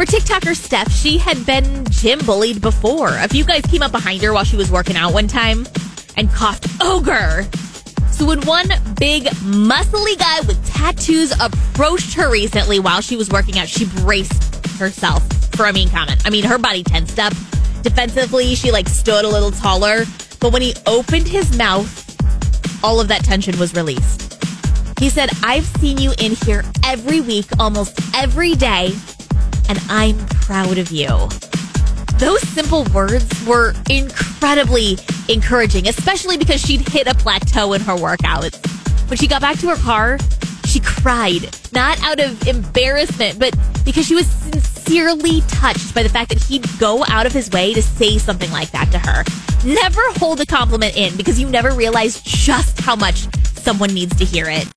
For TikToker Steph, she had been gym bullied before. A few guys came up behind her while she was working out one time and coughed ogre. So when one big muscly guy with tattoos approached her recently while she was working out, she braced herself for a mean comment. I mean, her body tensed up. Defensively, she like stood a little taller. But when he opened his mouth, all of that tension was released. He said, I've seen you in here every week, almost every day, and I'm proud of you. Those simple words were incredibly encouraging, especially because she'd hit a plateau in her workouts. When she got back to her car, she cried, not out of embarrassment, but because she was sincerely touched by the fact that he'd go out of his way to say something like that to her. Never hold a compliment in because you never realize just how much someone needs to hear it.